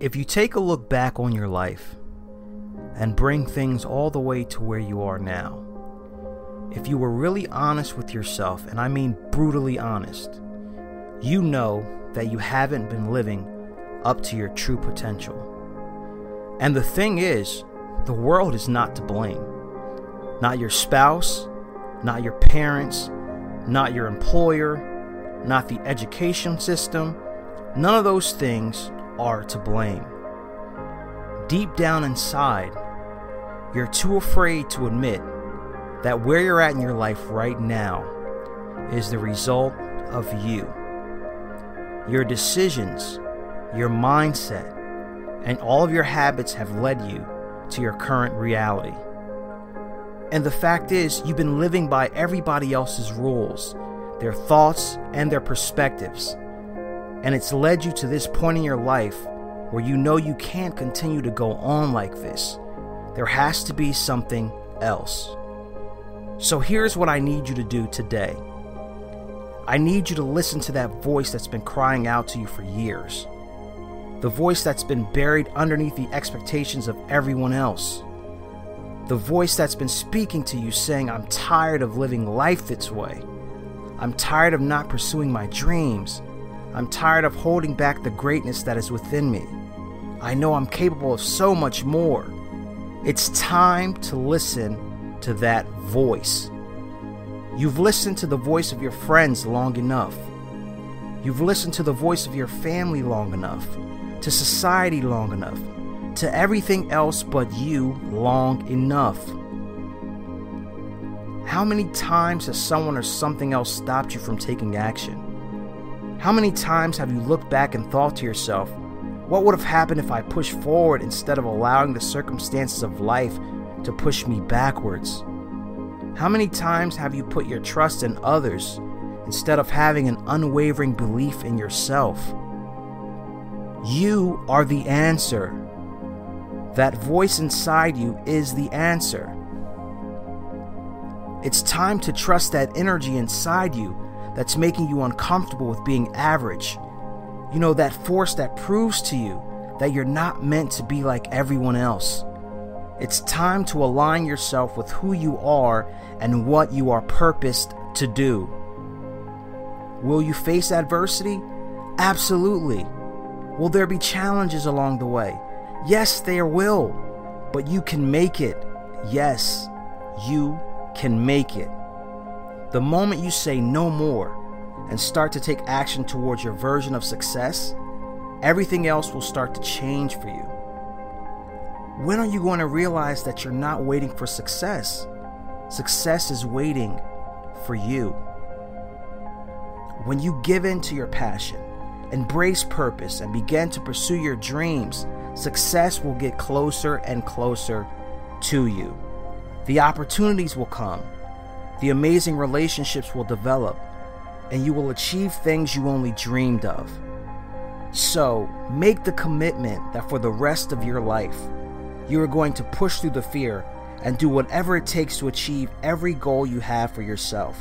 If you take a look back on your life and bring things all the way to where you are now, if you were really honest with yourself, and I mean brutally honest, you know that you haven't been living up to your true potential. And the thing is, the world is not to blame. Not your spouse, not your parents, not your employer, not the education system. None of those things are to blame. Deep down inside, you're too afraid to admit that where you're at in your life right now is the result of you. Your decisions, your mindset, and all of your habits have led you to your current reality. And the fact is, you've been living by everybody else's rules, their thoughts, and their perspectives. And it's led you to this point in your life where you know you can't continue to go on like this. There has to be something else. So here's what I need you to do today I need you to listen to that voice that's been crying out to you for years. The voice that's been buried underneath the expectations of everyone else. The voice that's been speaking to you saying, I'm tired of living life this way. I'm tired of not pursuing my dreams. I'm tired of holding back the greatness that is within me. I know I'm capable of so much more. It's time to listen to that voice. You've listened to the voice of your friends long enough. You've listened to the voice of your family long enough, to society long enough, to everything else but you long enough. How many times has someone or something else stopped you from taking action? How many times have you looked back and thought to yourself, what would have happened if I pushed forward instead of allowing the circumstances of life to push me backwards? How many times have you put your trust in others instead of having an unwavering belief in yourself? You are the answer. That voice inside you is the answer. It's time to trust that energy inside you that's making you uncomfortable with being average you know, that force that proves to you that you're not meant to be like everyone else. It's time to align yourself with who you are and what you are purposed to do. Will you face adversity? Absolutely. Will there be challenges along the way? Yes, there will. But you can make it. Yes, you can make it. The moment you say no more, and start to take action towards your version of success, everything else will start to change for you. When are you going to realize that you're not waiting for success? Success is waiting for you. When you give in to your passion, embrace purpose, and begin to pursue your dreams, success will get closer and closer to you. The opportunities will come, the amazing relationships will develop, and you will achieve things you only dreamed of. So, make the commitment that for the rest of your life, you are going to push through the fear and do whatever it takes to achieve every goal you have for yourself.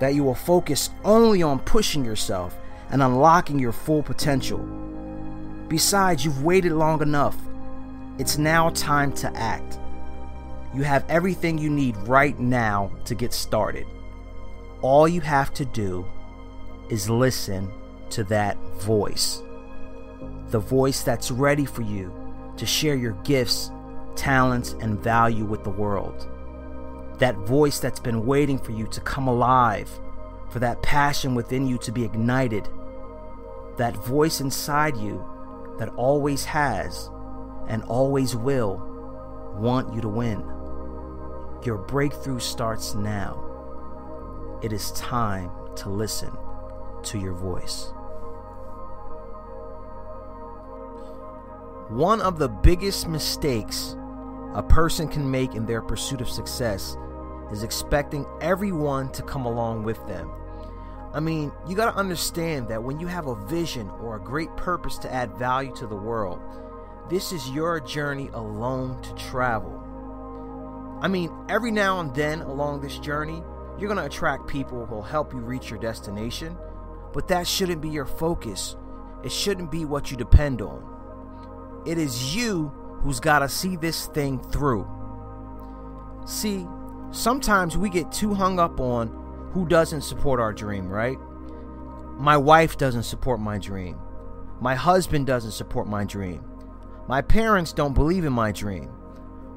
That you will focus only on pushing yourself and unlocking your full potential. Besides, you've waited long enough. It's now time to act. You have everything you need right now to get started all you have to do is listen to that voice. The voice that's ready for you to share your gifts, talents, and value with the world. That voice that's been waiting for you to come alive, for that passion within you to be ignited. That voice inside you that always has and always will want you to win. Your breakthrough starts now it is time to listen to your voice. One of the biggest mistakes a person can make in their pursuit of success is expecting everyone to come along with them. I mean, you got to understand that when you have a vision or a great purpose to add value to the world, this is your journey alone to travel. I mean, every now and then along this journey, you're going to attract people who will help you reach your destination, but that shouldn't be your focus. It shouldn't be what you depend on. It is you who's got to see this thing through. See, sometimes we get too hung up on who doesn't support our dream, right? My wife doesn't support my dream. My husband doesn't support my dream. My parents don't believe in my dream.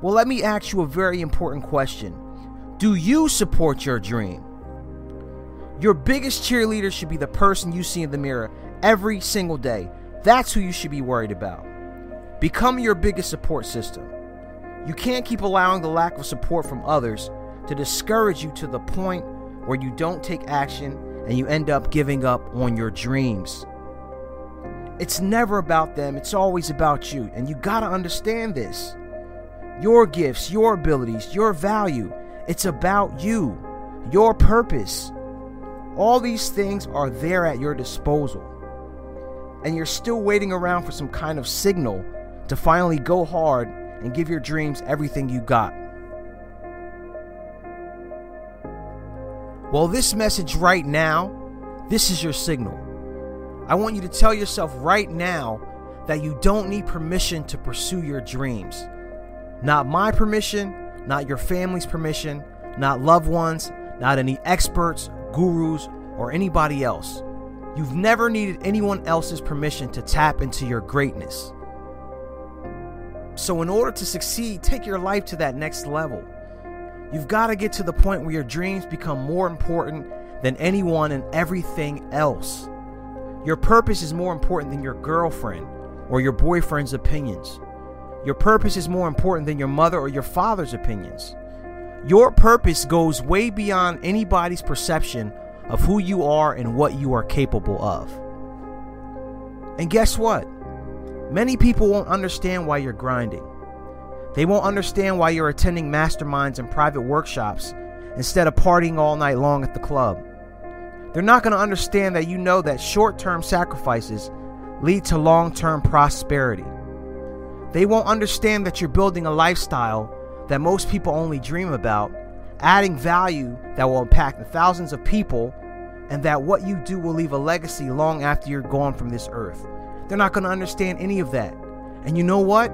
Well, let me ask you a very important question Do you support your dream? Your biggest cheerleader should be the person you see in the mirror every single day. That's who you should be worried about. Become your biggest support system. You can't keep allowing the lack of support from others to discourage you to the point where you don't take action and you end up giving up on your dreams. It's never about them, it's always about you. And you got to understand this. Your gifts, your abilities, your value, it's about you, your purpose. All these things are there at your disposal. And you're still waiting around for some kind of signal to finally go hard and give your dreams everything you got. Well, this message right now, this is your signal. I want you to tell yourself right now that you don't need permission to pursue your dreams. Not my permission, not your family's permission, not loved ones, not any experts, gurus, or anybody else. You've never needed anyone else's permission to tap into your greatness. So, in order to succeed, take your life to that next level. You've got to get to the point where your dreams become more important than anyone and everything else. Your purpose is more important than your girlfriend or your boyfriend's opinions. Your purpose is more important than your mother or your father's opinions. Your purpose goes way beyond anybody's perception of who you are and what you are capable of. And guess what? Many people won't understand why you're grinding. They won't understand why you're attending masterminds and private workshops instead of partying all night long at the club. They're not going to understand that you know that short term sacrifices lead to long term prosperity. They won't understand that you're building a lifestyle that most people only dream about, adding value that will impact the thousands of people, and that what you do will leave a legacy long after you're gone from this earth. They're not going to understand any of that. And you know what?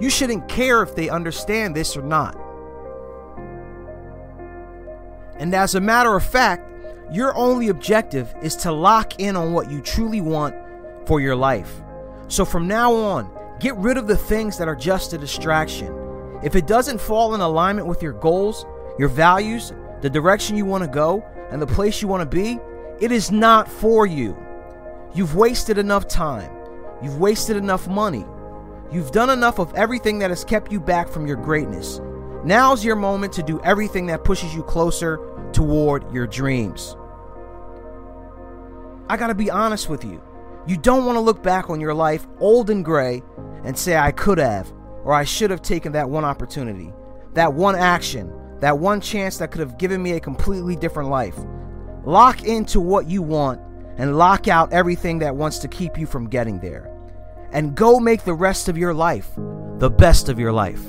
You shouldn't care if they understand this or not. And as a matter of fact, your only objective is to lock in on what you truly want for your life. So from now on, get rid of the things that are just a distraction. If it doesn't fall in alignment with your goals, your values, the direction you want to go, and the place you want to be, it is not for you. You've wasted enough time. You've wasted enough money. You've done enough of everything that has kept you back from your greatness. Now's your moment to do everything that pushes you closer toward your dreams. I gotta be honest with you. You don't want to look back on your life old and gray and say, I could have, or I should have taken that one opportunity, that one action, that one chance that could have given me a completely different life. Lock into what you want and lock out everything that wants to keep you from getting there and go make the rest of your life the best of your life.